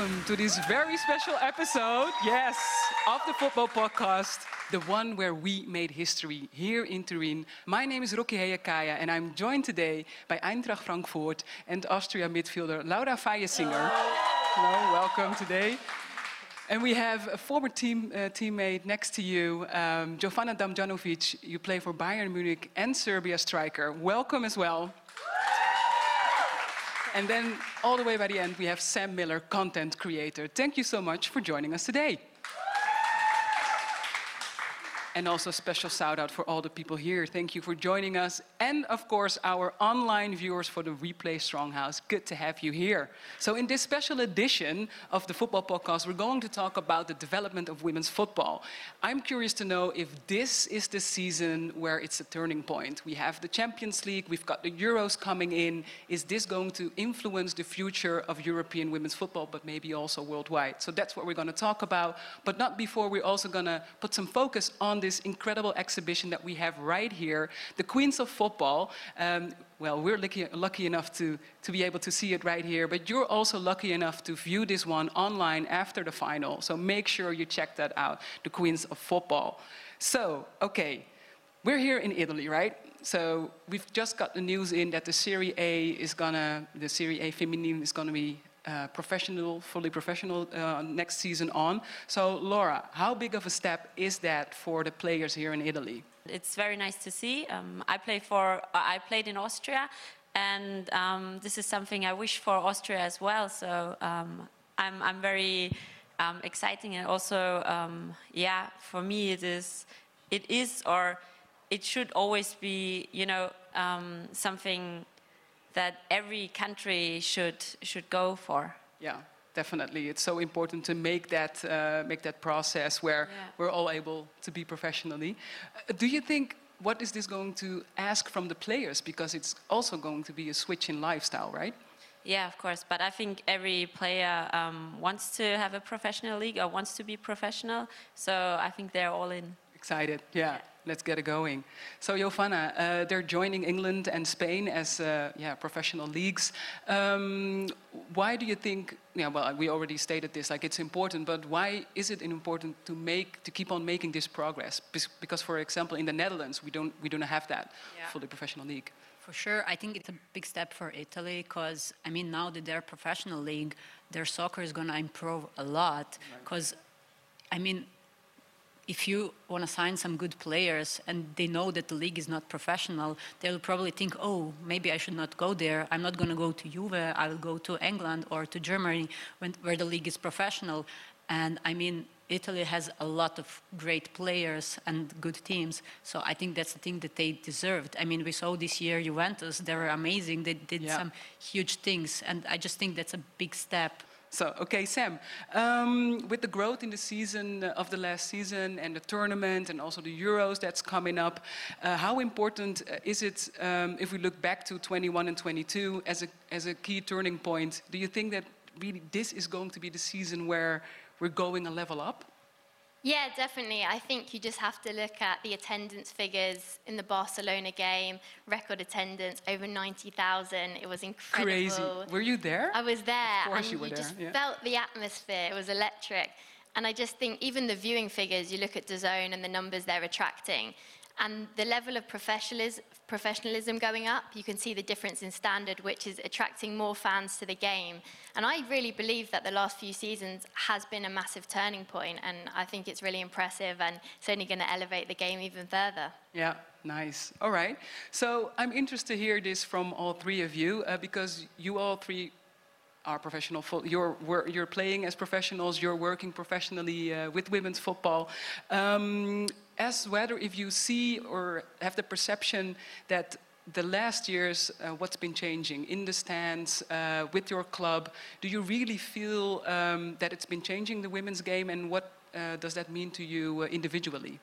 welcome to this very special episode, yes, of the Football Podcast, the one where we made history here in Turin. My name is Rocky Hehakaija, and I'm joined today by Eintracht Frankfurt and Austria midfielder Laura Feiersinger. Hello, welcome today. And we have a former team, uh, teammate next to you, um, Jovana Damnjanović. You play for Bayern Munich and Serbia striker. Welcome as well. And then, all the way by the end, we have Sam Miller, content creator. Thank you so much for joining us today. And also a special shout out for all the people here. Thank you for joining us. And of course, our online viewers for the WePlayStrong house. Good to have you here. So, in this special edition of the Football Podcast, we're going to talk about the development of women's football. I'm curious to know if this is the season where it's a turning point. We have the Champions League, we've got the Euros coming in. Is this going to influence the future of European women's football, but maybe also worldwide? So, that's what we're going to talk about. But not before we're also going to put some focus on this incredible exhibition that we have right here, the Queens of Football. Um, well, we're lucky, lucky enough to, to be able to see it right here, but you're also lucky enough to view this one online after the final. So make sure you check that out, the Queens of Football. So, okay, we're here in Italy, right? So we've just got the news in that the Serie A is gonna, the Serie A Femminile is gonna be uh, professional, fully professional uh, next season on. So, Laura, how big of a step is that for the players here in Italy? It's very nice to see. Um, I play for. I played in Austria, and um, this is something I wish for Austria as well. So um, I'm I'm very um, exciting, and also um, yeah, for me it is it is or it should always be you know um, something that every country should should go for. Yeah, definitely. It's so important to make that uh, make that process where Yeah. we're all able to be professionally. Uh, do you think what is this going to ask from the players? Because it's also going to be a switch in lifestyle, right? Yeah, of course. But I think every player um, wants to have a professional league or wants to be professional. So I think they're all in. Excited, yeah. Let's get it going. So, Jovana, uh, they're joining England and Spain as uh, yeah professional leagues. Um, why do you think? Yeah, well, we already stated this. Like, it's important, but why is it important to make to keep on making this progress? Because, for example, in the Netherlands, we don't we don't have that Yeah. fully professional league. For sure, I think it's a big step for Italy because I mean now that they're professional league, their soccer is going to improve a lot. Because, I mean, if you want to sign some good players and they know that the league is not professional, they'll probably think, oh, maybe I should not go there. I'm not going to go to Juve. I will go to England or to Germany when, where the league is professional. And I mean, Italy has a lot of great players and good teams. So I think that's the thing that they deserved. I mean, we saw this year Juventus, they were amazing. They did Yeah. some huge things. And I just think that's a big step. So, okay, Sam, um, with the growth in the season uh, of the last season and the tournament and also the Euros that's coming up, uh, how important uh, is it um, if we look back to 21 and 22 as a, as a key turning point? Do you think that really this is going to be the season where we're going a level up? Yeah, definitely. I think you just have to look at the attendance figures in the Barcelona game, record attendance, over 90,000. It was incredible. Crazy. Were you there? I was there, Of course and you were there, just yeah. felt the atmosphere. It was electric. And I just think even the viewing figures, you look at DAZN and the numbers they're attracting, and the level of professionalism, going up, you can see the difference in standard, which is attracting more fans to the game. And I really believe that the last few seasons has been a massive turning point, and I think it's really impressive, and it's only going to elevate the game even further. Yeah, nice. All right. So I'm interested to hear this from all three of you uh, because you all three are professional. You're you're playing as professionals. You're working professionally uh, with women's football. Um, as whether if you see or have the perception that the last years, uh, what's been changing in the stands uh, with your club? Do you really feel um, that it's been changing the women's game, and what uh, does that mean to you uh, individually?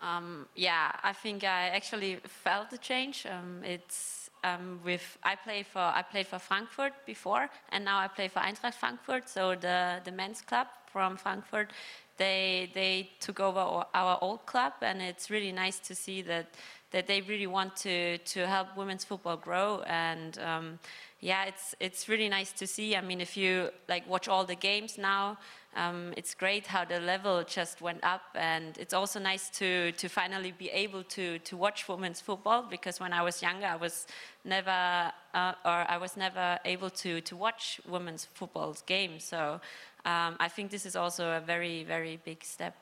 Um, yeah, I think I actually felt the change. Um, it's um, with I play for I played for Frankfurt before, and now I play for Eintracht Frankfurt. So the the men's club from Frankfurt, they they took over our, old club, and it's really nice to see that that they really want to to help women's football grow and. Um, yeah, it's it's really nice to see. I mean, if you like watch all the games now, um, it's great how the level just went up, and it's also nice to to finally be able to to watch women's football because when I was younger, I was never uh, or I was never able to to watch women's football games. So um, I think this is also a very very big step.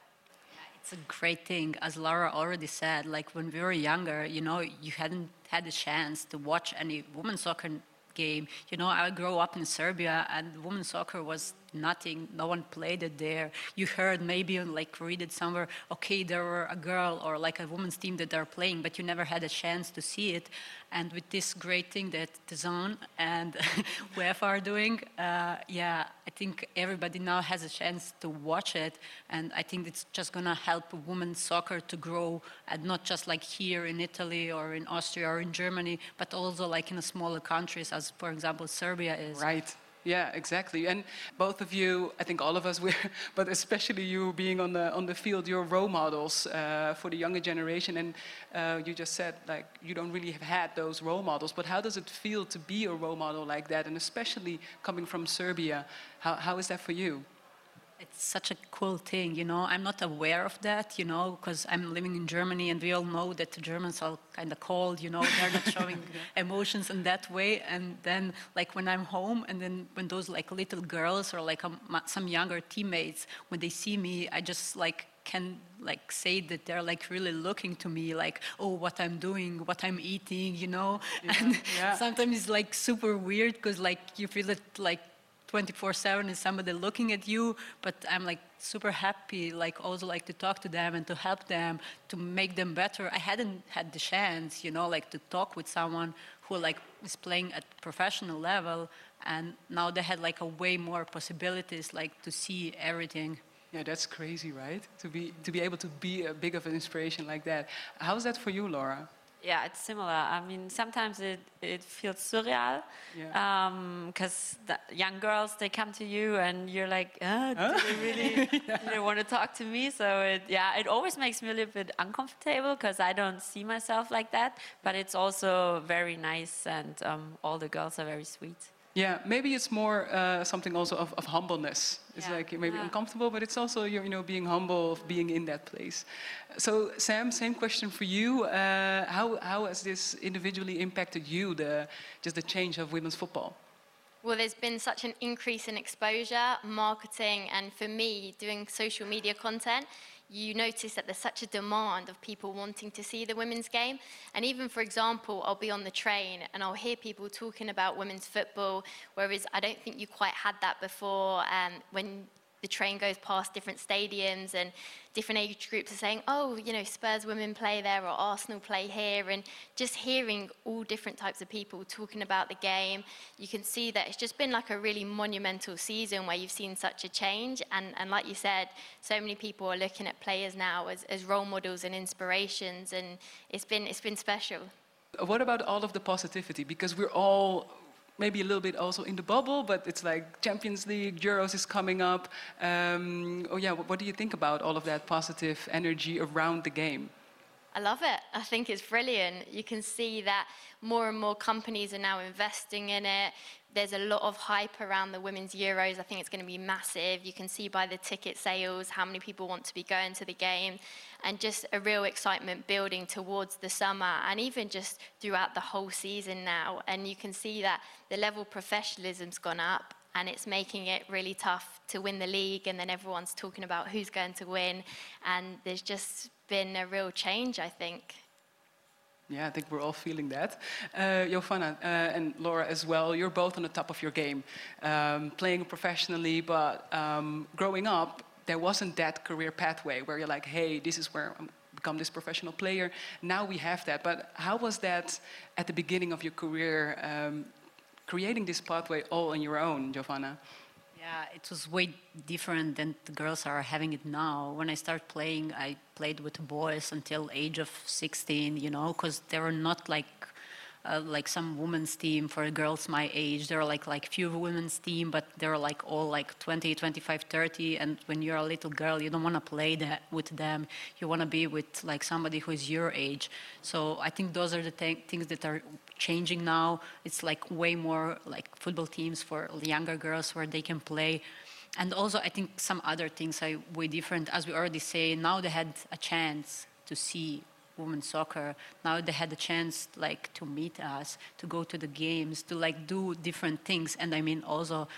It's a great thing, as Laura already said. Like when we were younger, you know, you hadn't had the chance to watch any women's soccer game. You know, I grew up in Serbia and women's soccer was nothing. No one played it there. You heard maybe like read it somewhere, okay, there were a girl or like a women's team that they're playing, but you never had a chance to see it. And with this great thing that DAZN and UEFA are doing, uh, yeah, I think everybody now has a chance to watch it. And I think it's just to help women's soccer to grow, and not just like here in Italy or in Austria or in Germany, but also like in smaller countries, as for example Serbia is. Right. Yeah, exactly. And both of you, I think all of us, we're, but especially you being on the on the field, you're role models uh, for the younger generation. And uh, you just said like you don't really have had those role models. But how does it feel to be a role model like that? And especially coming from Serbia, how how is that for you? It's such a cool thing, you know. I'm not aware of that, you know, because I'm living in Germany and we all know that the Germans are kind of cold, you know, they're not showing emotions in that way. And then, like, when I'm home and then when those, like, little girls or, like, um, some younger teammates, when they see me, I just, like, can like say that they're like really looking to me like oh what i'm doing what i'm eating you know yeah, and yeah. sometimes it's like super weird because like you feel it like 24/7 is somebody looking at you, but I'm like super happy, like also like to talk to them and to help them to make them better. I hadn't had the chance, you know, like to talk with someone who like is playing at professional level, and now they had like a way more possibilities, like to see everything. Yeah, that's crazy, right? To be to be able to be a big of an inspiration like that. How's that for you, Laura? Yeah, it's similar. I mean, sometimes it, it feels surreal because yeah. um, young girls they come to you and you're like, oh, do they really yeah. they want to talk to me? So it, yeah, it always makes me a little bit uncomfortable because I don't see myself like that. But it's also very nice, and um, all the girls are very sweet. Yeah, maybe it's more uh, something also of, of humbleness. It's yeah. like maybe yeah. uncomfortable, but it's also you know being humble of being in that place. So Sam, same question for you. Uh, how how has this individually impacted you? The just the change of women's football. Well, there's been such an increase in exposure, marketing, and for me, doing social media content you notice that there's such a demand of people wanting to see the women's game. And even, for example, I'll be on the train and I'll hear people talking about women's football, whereas I don't think you quite had that before um, when the train goes past different stadiums and different age groups are saying, oh, you know, Spurs women play there or Arsenal play here. And just hearing all different types of people talking about the game, you can see that it's just been like a really monumental season where you've seen such a change. And, and like you said, so many people are looking at players now as, as role models and inspirations. And it's been, it's been special. What about all of the positivity? Because we're all maybe a little bit also in the bubble, but it's like Champions League, Euros is coming up. Um, oh yeah, what, what do you think about all of that positive energy around the game? I love it. I think it's brilliant. You can see that more and more companies are now investing in it. There's a lot of hype around the Women's Euros. I think it's going to be massive. You can see by the ticket sales how many people want to be going to the game, and just a real excitement building towards the summer and even just throughout the whole season now. And you can see that the level of professionalism's gone up and it's making it really tough to win the league and then everyone's talking about who's going to win and there's just been a real change i think yeah, I think we're all feeling that. Uh, uh, and Laura as well, you're both on the top of your game, um, playing professionally, but um, growing up, there wasn't that career pathway where you're like, hey, this is where I'm become this professional player. Now we have that. But how was that at the beginning of your career, um, creating this pathway all on your own, Jovana? Yeah, it was way different than the girls are having it now. When I started playing, I played with boys until age of 16, you know, because they were not like uh, like some women's team for girls my age. There are like like few women's team, but they're like all like 20, 25, 30. And when you're a little girl, you don't want to play that with them. You want to be with like somebody who is your age. So I think those are the th- things that are changing now. It's like way more like football teams for younger girls where they can play. And also, I think some other things are way different. As we already say, now they had a chance to see women's soccer. Now they had a chance, like, to meet us, to go to the games, to like do different things. And I mean, also,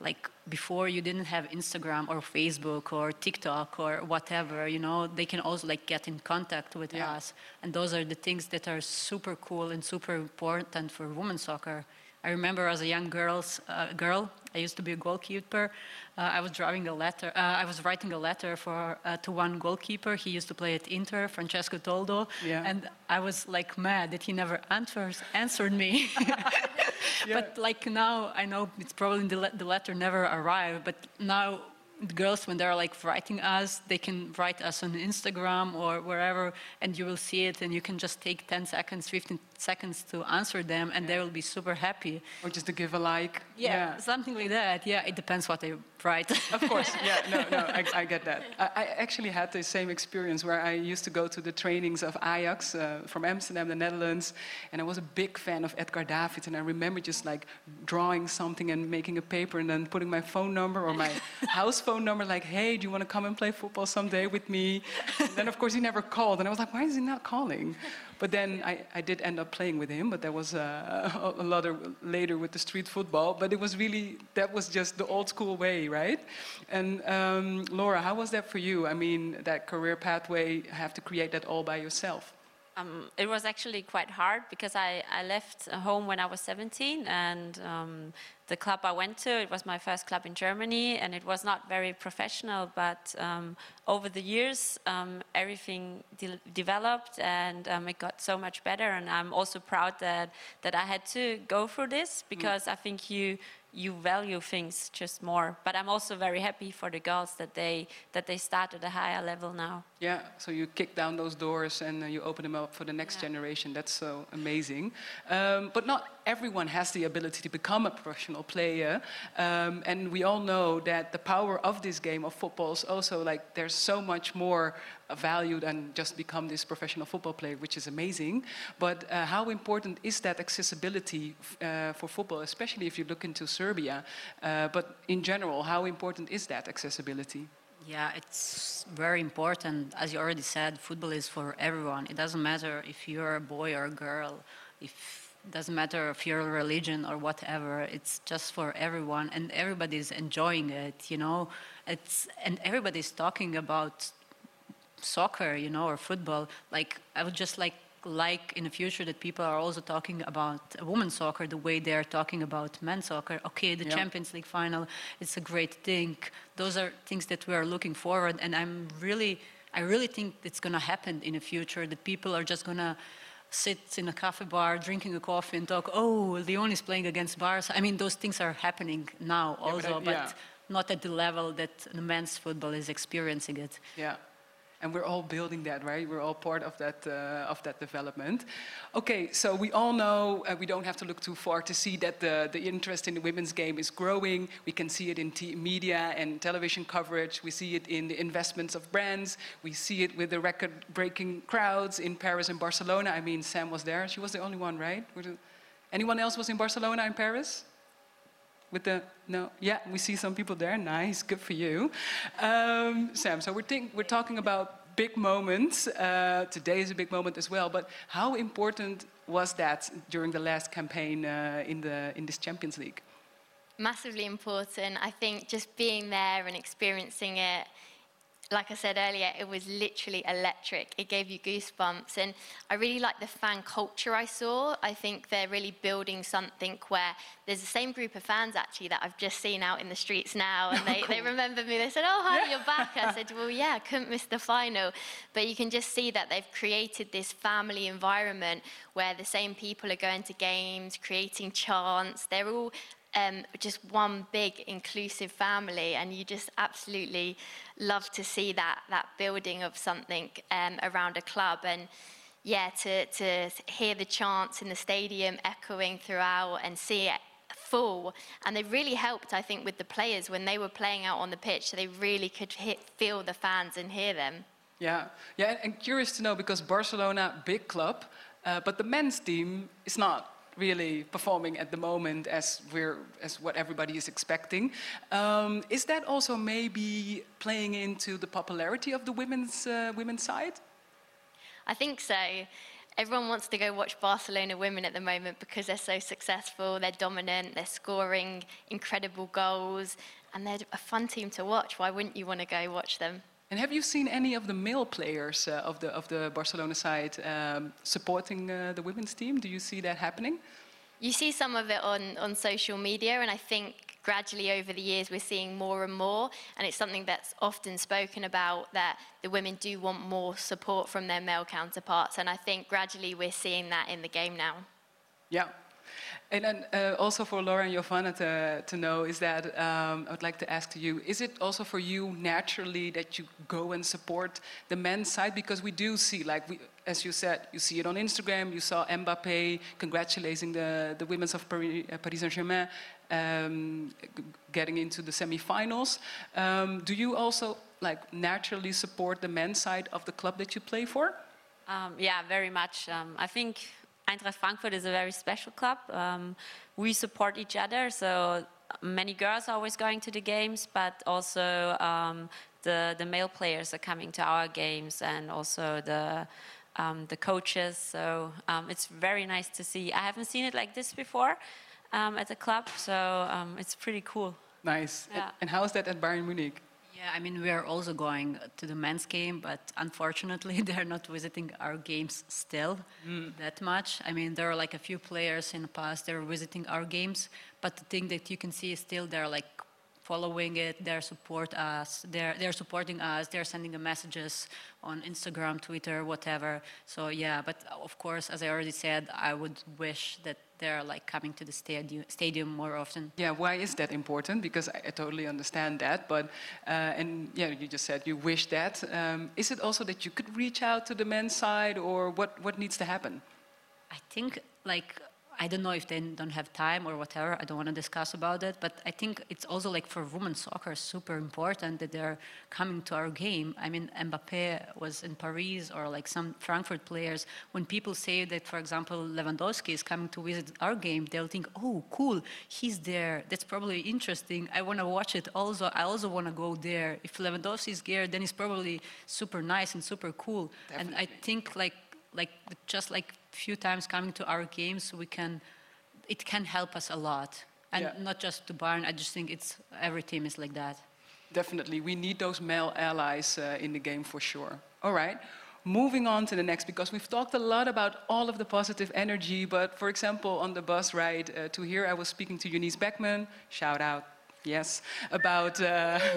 like before you didn't have Instagram or Facebook or TikTok or whatever, you know, they can also like get in contact with Yeah. us. And those are the things that are super cool and super important for women's soccer. I remember as a young girls, uh, girl, I used to be a goalkeeper. Uh, I was driving a letter. Uh, I was writing a letter for uh, to one goalkeeper. He used to play at Inter, Francesco Toldo, Yeah. and I was like mad that he never answers answered me. But like now, I know it's probably the, le- the letter never arrived. But now, the girls when they're like writing us, they can write us on Instagram or wherever, and you will see it, and you can just take 10 seconds, 15 seconds to answer them, and they will be super happy. Or just to give a like. Yeah, something like that. Yeah, it depends what they write. Of course, yeah, no, no, I, I get that. I, I actually had the same experience where I used to go to the trainings of Ajax uh, from Amsterdam, the Netherlands, and I was a big fan of Edgar Davids, and I remember just like drawing something and making a paper and then putting my phone number or my house phone number, like, hey, do you want to come and play football someday with me? And then, of course, he never called, and I was like, why is he not calling? But then I, I did end up playing with him, but that was uh, a lot of, later with the street football. But it was really, that was just the old school way, right? And um, Laura, how was that for you? I mean, that career pathway, have to create that all by yourself. Um, it was actually quite hard because I, I left home when I was 17 and um, the club I went to, it was my first club in Germany and it was not very professional, but um, over the years, um, everything de- developed and um, it got so much better and I'm also proud that, that I had to go through this because I think you, you value things just more. But I'm also very happy for the girls that they, that they start at a higher level now. Yeah, so you kick down those doors and uh, you open them up for the next generation. That's so amazing. Um, but not everyone has the ability to become a professional player. Um, and we all know that the power of this game of football is also like there's so much more value than just become this professional football player, which is amazing. But uh, how important is that accessibility uh, for football, especially if you look into Serbia? Uh, but in general, how important is that accessibility? Yeah, it's very important. As you already said, football is for everyone. It doesn't matter if you're a boy or a girl. If it doesn't matter if you're a religion or whatever. It's just for everyone, and everybody's enjoying it. You know, it's and everybody's talking about soccer, you know, or football. Like I would just like like in the future that people are also talking about women's soccer the way they are talking about men's soccer. Okay, the Yeah. Champions League final, it's a great thing. Those are things that we are looking forward, and I'm really, I really think it's going to happen in the future. That people are just going to sit in a cafe bar drinking a coffee and talk. Oh, Lyon is playing against Barca. I mean, those things are happening now Yeah, but also, I- but not at the level that the men's football is experiencing it. Yeah. And we're all building that, right? We're all part of that, uh, of that development. Okay, so we all know uh, we don't have to look too far to see that the, the interest in the women's game is growing. We can see it in media and television coverage. We see it in the investments of brands. We see it with the record breaking crowds in Paris and Barcelona. I mean, Sam was there. She was the only one, right? Anyone else was in Barcelona and Paris? With the no, yeah, we see some people there. Nice, good for you, um, Sam. So we're think, we're talking about big moments. Uh, today is a big moment as well. But how important was that during the last campaign uh, in the in this Champions League? massively important. I think just being there and experiencing it, like I said earlier, it was literally electric. It gave you goosebumps. And I really like the fan culture I saw. I think they're really building something where there's the same group of fans actually that I've just seen out in the streets now. And oh, they, they remember me. They said, Oh, hi, you're back. I said, Well, yeah, I couldn't miss the final. But you can just see that they've created this family environment where the same people are going to games, creating chants. They're all um, just one big inclusive family, and you just absolutely love to see that that building of something um, around a club. And yeah, to, to hear the chants in the stadium echoing throughout and see it full. And they really helped, I think, with the players when they were playing out on the pitch. So they really could hit, feel the fans and hear them. Yeah, yeah, and curious to know because Barcelona, big club, uh, but the men's team is not really performing at the moment as we're as what everybody is expecting. Um, is that also maybe playing into the popularity of the women's uh, women's side? I think so. Everyone wants to go watch Barcelona women at the moment because they're so successful, they're dominant, they're scoring incredible goals, and they're a fun team to watch. Why wouldn't you want to go watch them? And have you seen any of the male players uh, of the of the Barcelona side um, supporting uh, the women's team? Do you see that happening? You see some of it on, on social media, and I think gradually over the years we're seeing more and more, and it's something that's often spoken about that the women do want more support from their male counterparts, and I think gradually we're seeing that in the game now. Yeah, and then uh, also for Laura and Jovana to, to know is that um, I would like to ask you, is it also for you naturally that you go and support the men's side? Because we do see, like we, as you said, you see it on Instagram, you saw Mbappe congratulating the, the women of Paris, uh, Paris Saint-Germain um, getting into the semi-finals. Um, do you also like naturally support the men's side of the club that you play for? Um, yeah, very much. Um, I think Eintracht Frankfurt is a very special club. Um, we support each other, so many girls are always going to the games, but also um, the, the male players are coming to our games and also the, um, the coaches. So um, it's very nice to see. I haven't seen it like this before um, at the club, so um, it's pretty cool. Nice. Yeah. And, and how is that at Bayern Munich? Yeah, I mean, we are also going to the men's game, but unfortunately, they're not visiting our games still mm. that much. I mean, there are like a few players in the past that are visiting our games, but the thing that you can see is still they're like following it, they're support us, they're they're supporting us, they're sending the messages on Instagram, Twitter, whatever. So yeah, but of course, as I already said, I would wish that they're like coming to the stadium, stadium more often. Yeah, why is that important? Because I, I totally understand that, but uh, and yeah, you just said you wish that. Um, is it also that you could reach out to the men's side, or what what needs to happen? I think like I don't know if they don't have time or whatever. I don't want to discuss about it. But I think it's also like for women's soccer super important that they're coming to our game. I mean, Mbappe was in Paris or like some Frankfurt players. When people say that, for example, Lewandowski is coming to visit our game, they'll think, oh, cool, he's there. That's probably interesting. I want to watch it. Also, I also want to go there. If Lewandowski is there, then it's probably super nice and super cool. Definitely. And I think like like just like few times coming to our games, we can, it can help us a lot. And yeah. not just to Bayern, I just think it's, every team is like that. Definitely, we need those male allies uh, in the game for sure. All right, moving on to the next, because we've talked a lot about all of the positive energy, but for example, on the bus ride uh, to here, I was speaking to Eunice Beckmann, shout out, yes, about uh,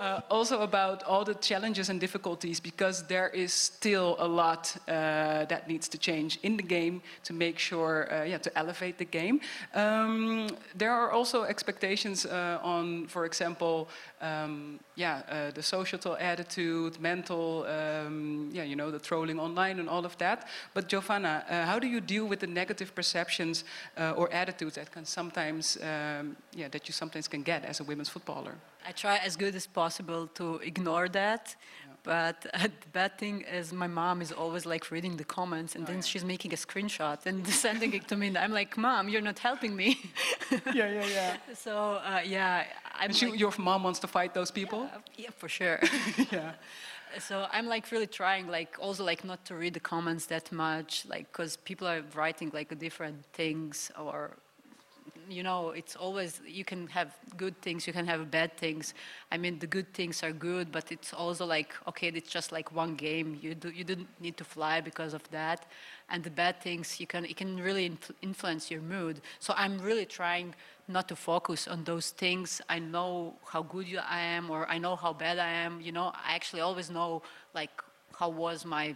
uh, also about all the challenges and difficulties because there is still a lot uh, that needs to change in the game to make sure, uh, yeah, to elevate the game. Um, there are also expectations uh, on, for example, um, yeah, uh, the social attitude, mental, um, yeah, you know, the trolling online and all of that. But Jovana, how do you deal with the negative perceptions or attitudes that can sometimes, um, yeah, that you sometimes can get as a women's footballer? I try as good as possible to ignore that. Yeah. But uh, the bad thing is my mom is always like reading the comments and oh, then yeah. she's making a screenshot and sending it to me. And I'm like, Mom, you're not helping me. yeah, yeah, yeah. So, uh, yeah. I'm she, like, your mom wants to fight those people? Yeah, yeah for sure. yeah. So I'm like really trying, like also like not to read the comments that much, like because people are writing like different things or you know, it's always, you can have good things, you can have bad things. I mean, the good things are good, but it's also like, okay, it's just like one game. You, do, you didn't need to fly because of that. And the bad things, you can, it can really influ influence your mood. So I'm really trying not to focus on those things. I know how good I am, or I know how bad I am. You know, I actually always know, like, how was my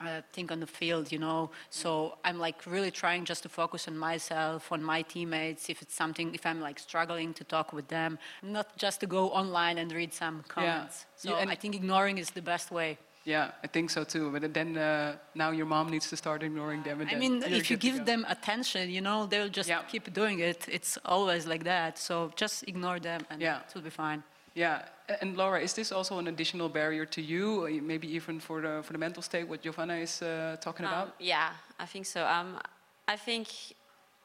I think on the field, you know. So I'm like really trying just to focus on myself, on my teammates. If it's something, if I'm like struggling to talk with them, not just to go online and read some comments. Yeah. So yeah, I think ignoring is the best way. Yeah, I think so too. But then uh, now your mom needs to start ignoring them. And I mean, if you give them attention, you know, they'll just Yeah. keep doing it. It's always like that. So just ignore them and Yeah. it will be fine. Yeah, and Laura, is this also an additional barrier to you, or maybe even for the for the mental state? What Jovana is uh, talking Um, about? yeah, I think so. Um, I think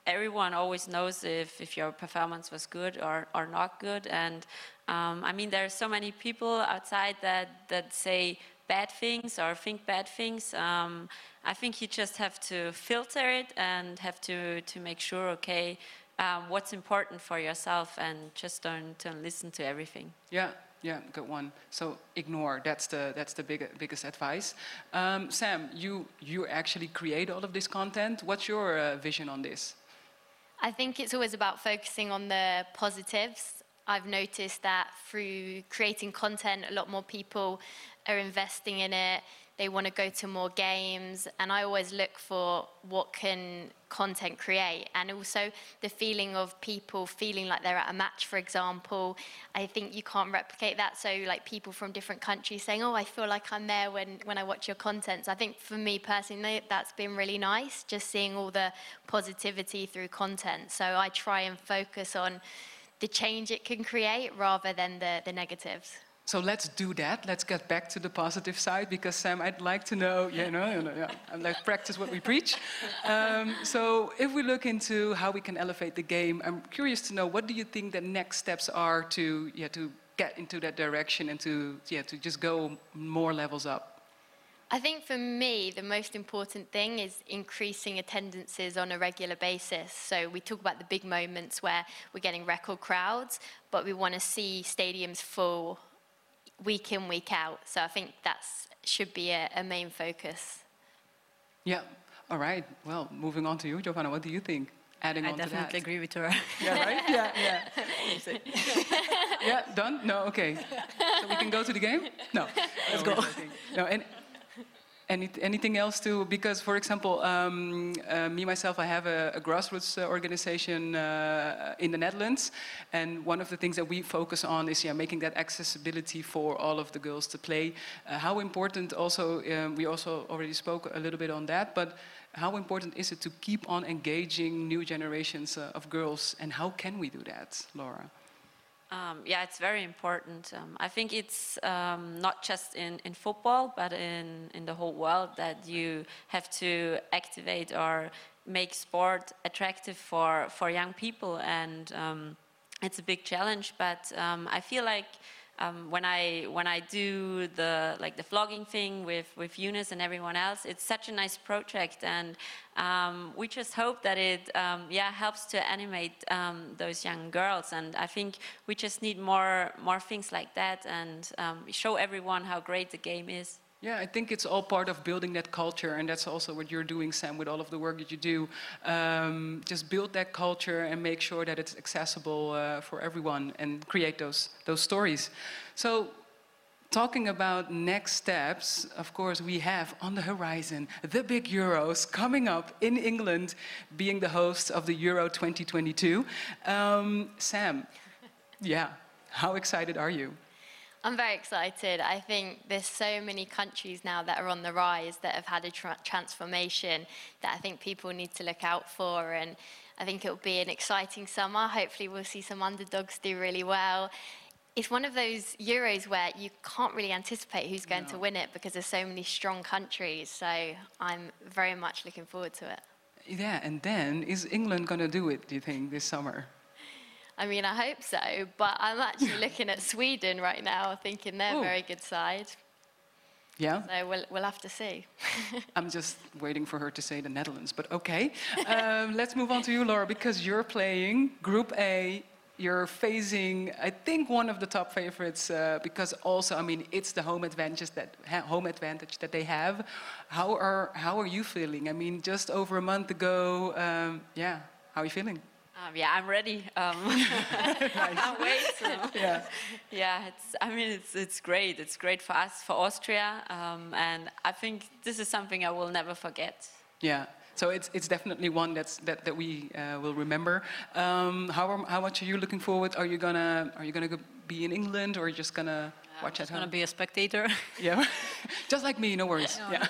everyone always knows if, if your performance was good or, or not good. And um, I mean, there are so many people outside that, that say bad things or think bad things. Um, I think you just have to filter it and have to, to make sure, okay, um, what's important for yourself and just don't, don't listen to everything. Yeah, yeah, good one. So ignore. That's the that's the big, biggest advice. Um, Sam, you you actually create all of this content. What's your uh, vision on this? I think it's always about focusing on the positives. I've noticed that through creating content, a lot more people are investing in it. They want to go to more games, and I always look for what can content create, and also the feeling of people feeling like they're at a match, for example. I think you can't replicate that. So, like people from different countries saying, "Oh, I feel like I'm there when when I watch your content." So I think for me personally, that's been really nice, just seeing all the positivity through content. So I try and focus on the change it can create rather than the, the negatives. So let's do that. Let's get back to the positive side because Sam, I'd like to know. you know, no, no, yeah. I'd like practice what we preach. Um, so if we look into how we can elevate the game, I'm curious to know what do you think the next steps are to yeah to get into that direction and to yeah to just go more levels up. I think for me, the most important thing is increasing attendances on a regular basis. So we talk about the big moments where we're getting record crowds, but we want to see stadiums full week in, week out. So I think that should be a, a main focus. Yeah. All right. Well, moving on to you, Jovana. What do you think? Adding I on to definitely that. agree with her. Yeah, right? Yeah, yeah. yeah, done? No, okay. So we can go to the game? No. Let's go. No, and any, anything else to, because for example, um, uh, me myself, I have a, a grassroots uh, organization uh, in the Netherlands. And one of the things that we focus on is yeah, making that accessibility for all of the girls to play. Uh, how important also, um, we also already spoke a little bit on that, but how important is it to keep on engaging new generations uh, of girls and how can we do that, Laura? Um, yeah, it's very important. Um, I think it's um, not just in, in football, but in, in the whole world that you have to activate or make sport attractive for, for young people. And um, it's a big challenge, but um, I feel like um, when I when I do the like the vlogging thing with with Eunice and everyone else, it's such a nice project, and um, we just hope that it um, yeah helps to animate um, those young girls. And I think we just need more more things like that, and um, show everyone how great the game is. Yeah, I think it's all part of building that culture, and that's also what you're doing, Sam, with all of the work that you do. Um, just build that culture and make sure that it's accessible uh, for everyone, and create those those stories. So, talking about next steps, of course, we have on the horizon the big Euros coming up in England, being the host of the Euro 2022. Um, Sam, yeah, how excited are you? I'm very excited. I think there's so many countries now that are on the rise that have had a tra- transformation that I think people need to look out for. And I think it will be an exciting summer. Hopefully, we'll see some underdogs do really well. It's one of those Euros where you can't really anticipate who's going to win it because there's so many strong countries. So I'm very much looking forward to it. Yeah, and then is England going to do it, do you think, this summer? I mean, I hope so, but I'm actually looking at Sweden right now, thinking they're a very good side. Yeah? So we'll, we'll have to see. I'm just waiting for her to say the Netherlands, but okay. um, let's move on to you, Laura, because you're playing Group A. You're facing, I think, one of the top favorites uh, because also, I mean, it's the home advantage that ha- home advantage that they have. How are how are you feeling? I mean, just over a month ago, um, yeah. How are you feeling? Um, yeah, I'm ready. Um, wait. So. Yeah. Yeah, it's. I mean, it's it's great. It's great for us, for Austria, um, and I think this is something I will never forget. Yeah. So it's it's definitely one that's that that we uh, will remember. Um, how how much are you looking forward? Are you gonna are you gonna go be in England or are you just gonna watch Just at home? gonna be a spectator. Yeah, Just like me, no worries. yeah.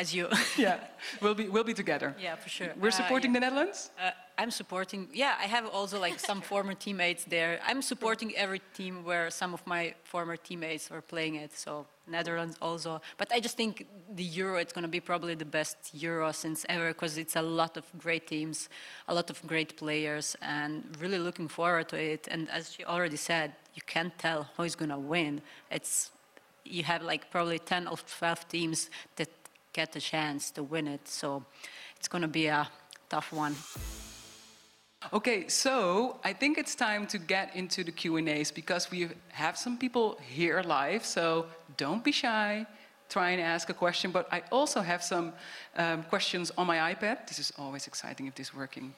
As you. yeah. We'll be, we'll be together. yeah, for sure. We're Uh, supporting yeah. the Netherlands? Uh, I'm supporting, yeah, I have also like some former teammates there. I'm supporting every team where some of my former teammates were playing it, so Netherlands also. But I just think the Euro, it's going to be probably the best Euro since ever because it's a lot of great teams, a lot of great players, and really looking forward to it. And as she already said, you can't tell who is going to win. It's, you have like probably 10 or 12 teams that get a chance to win it, so it's going to be a tough one. Okay, so I think it's time to get into the Q&As because we have some people here live, so don't be shy. Try and ask a question, but I also have some um, questions on my iPad. This is always exciting if this is working.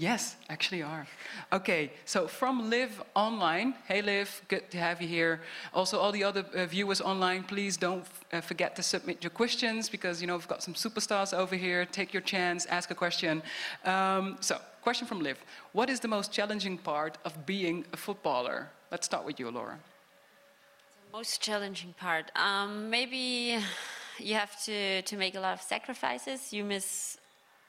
Yes, actually are. Okay, so from Liv Online. Hey Liv, good to have you here. Also, all the other uh, viewers online, please don't uh, forget to submit your questions because you know we've got some superstars over here. Take your chance, ask a question. Um, so, question from Liv: What is the most challenging part of being a footballer? Let's start with you, Laura. The most challenging part. Um, maybe you have to, to make a lot of sacrifices. You miss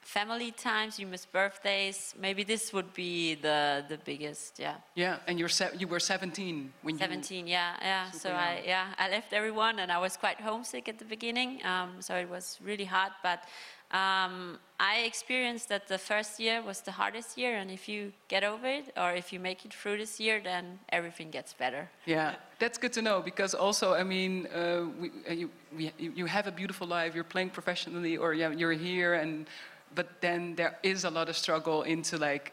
family times, you miss birthdays. Maybe this would be the, the biggest, yeah. Yeah, and you're you were 17 when you 17, yeah, yeah. So Super I, yeah, I left everyone, and I was quite homesick at the beginning. Um, so it was really hard. But um, I experienced that the first year was the hardest year, and if you get over it, or if you make it through this year, then everything gets better. Yeah, that's good to know because also, I mean, uh, we, uh, you, we, you you have a beautiful life. You're playing professionally, or yeah, you're here, and but then there is a lot of struggle into like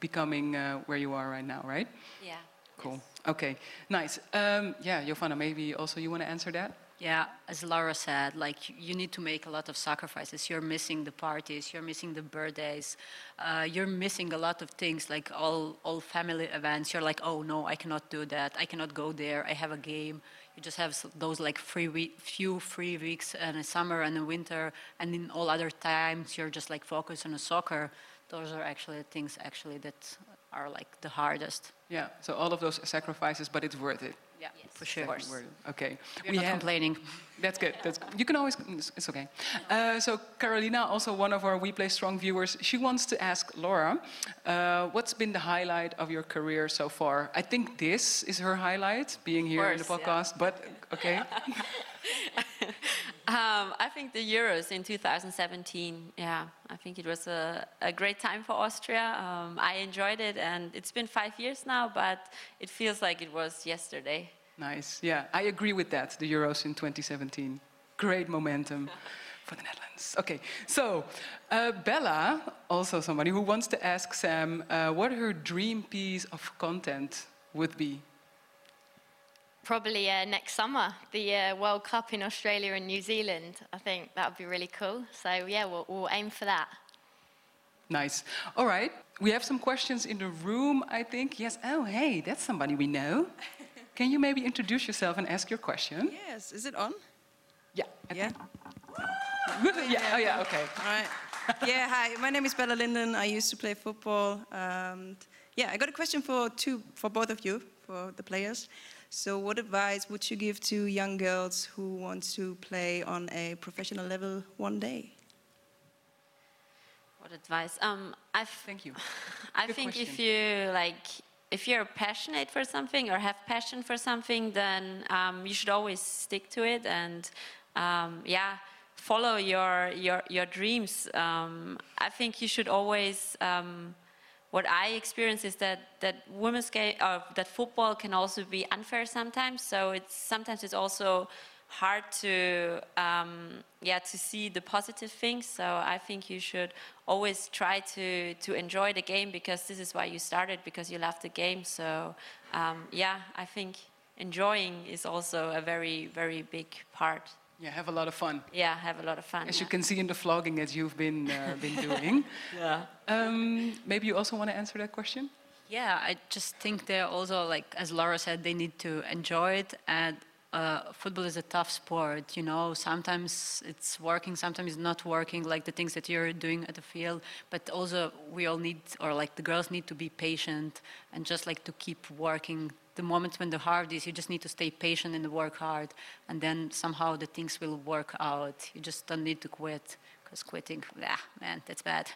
becoming uh, where you are right now, right? Yeah. Cool. Okay, nice. Um, yeah, Jovana, maybe also you want to answer that? Yeah, as Laura said, like you- you need to make a lot of sacrifices. You're missing the parties, you're missing the birthdays, uh, you're missing a lot of things, like all all family events. You're like, oh no, I cannot do that. I cannot go there. I have a game. You just have those like free week, few free weeks in the summer and the winter, and in all other times you're just like focused on the soccer. Those are actually things actually that are like the hardest. Yeah. So all of those sacrifices, but it's worth it. Yeah, for of sure. course. We're- Okay. We're not complaining. That's good. That's you can always it's, okay. Uh, so Carolina, also one of our We Play Strong viewers, she wants to ask Laura, uh, what's been the highlight of your career so far? I think this is her highlight, being here in the course, yeah. podcast. But okay, Um, I think the Euros in 2017, yeah, I think it was a, a great time for Austria. Um, I enjoyed it, and it's been five years now, but it feels like it was yesterday. nice. Yeah, I agree with that. The Euros in 2017, great momentum for the Netherlands. Okay, so uh, Bella, also somebody who wants to ask Sam, uh, what her dream piece of content would be. Probably uh, next summer, the uh, World Cup in Australia and New Zealand. I think that would be really cool. So yeah, we'll, we'll aim for that. Nice. All right. We have some questions in the room, I think. Yes. Oh, hey, that's somebody we know. Can you maybe introduce yourself and ask your question? Yes, is it on? Yeah. I Yeah. think- Yeah. Oh, yeah. Okay. All right. yeah, hi. My name is Bella Linden. I used to play football. Um, yeah, I got a question for two, for both of you, for the players. So, what advice would you give to young girls who want to play on a professional level one day? What advice? Um, I Thank you. I Good think if you like, if you're passionate for something or have passion for something, then um, you should always stick to it and um, yeah, follow your your your dreams. Um, I think you should always. What I experience is that that women's game or that football can also be unfair sometimes. So it's sometimes it's also hard to um, yeah to see the positive things. So I think you should always try to to enjoy the game because this is why you started because you love the game. So um, yeah, I think enjoying is also a very very big part. Yeah. Have a lot of fun. Yeah, have a lot of fun. As you can see in the vlogging that you've been uh, been doing. yeah. Um, maybe you also want to answer that question. Yeah, I just think they're also like, as Laura said, they need to enjoy it. And uh, football is a tough sport, you know. Sometimes it's working, sometimes it's not working, like the things that you're doing at the field. But also, we all need, or like the girls need to be patient and just like to keep working the moment when the hard is, you just need to stay patient and work hard, and then somehow the things will work out. You just don't need to quit, because quitting, yeah, man, that's bad.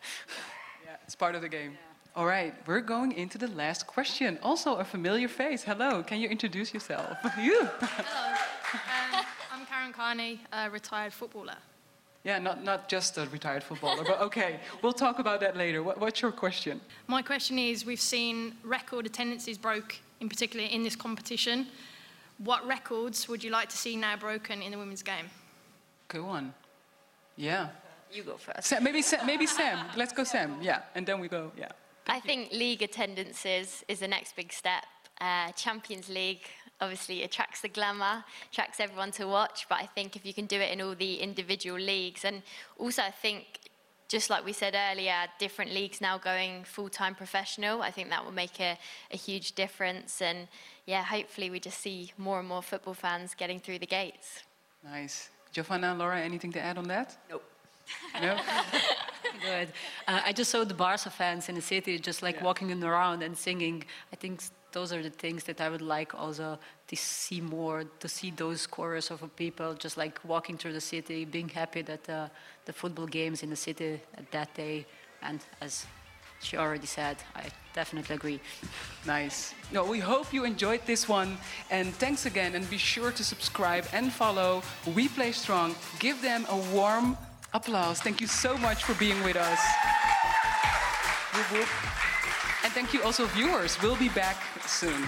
Yeah, it's part of the game. All right, we're going into the last question. Also, a familiar face. Hello, can you introduce yourself? you. Um, I'm Karen Carney, a retired footballer. Yeah, not, not just a retired footballer, but okay, we'll talk about that later. What, what's your question? My question is we've seen record attendances broke, in particular in this competition. What records would you like to see now broken in the women's game? Go on. Yeah. You go first. Sam, maybe, Sam, maybe Sam. Let's go, Sam. Yeah, and then we go. Yeah. I think league attendances is the next big step. Uh, Champions League obviously attracts the glamour, attracts everyone to watch, but I think if you can do it in all the individual leagues, and also I think, just like we said earlier, different leagues now going full-time professional, I think that will make a, a huge difference. And yeah, hopefully we just see more and more football fans getting through the gates. Nice. Jovana, Laura, anything to add on that? Nope. No? Good. Uh, I just saw the Barca fans in the city just like Yeah. walking around and singing. I think s- those are the things that I would like also to see more, to see those chorus of people just like walking through the city, being happy that uh, the football games in the city at that day. And as she already said, I definitely agree. Nice. No, we hope you enjoyed this one. And thanks again. And be sure to subscribe and follow WePlayStrong. Give them a warm applause. Thank you so much for being with us. Thank you also, viewers. We'll be back soon.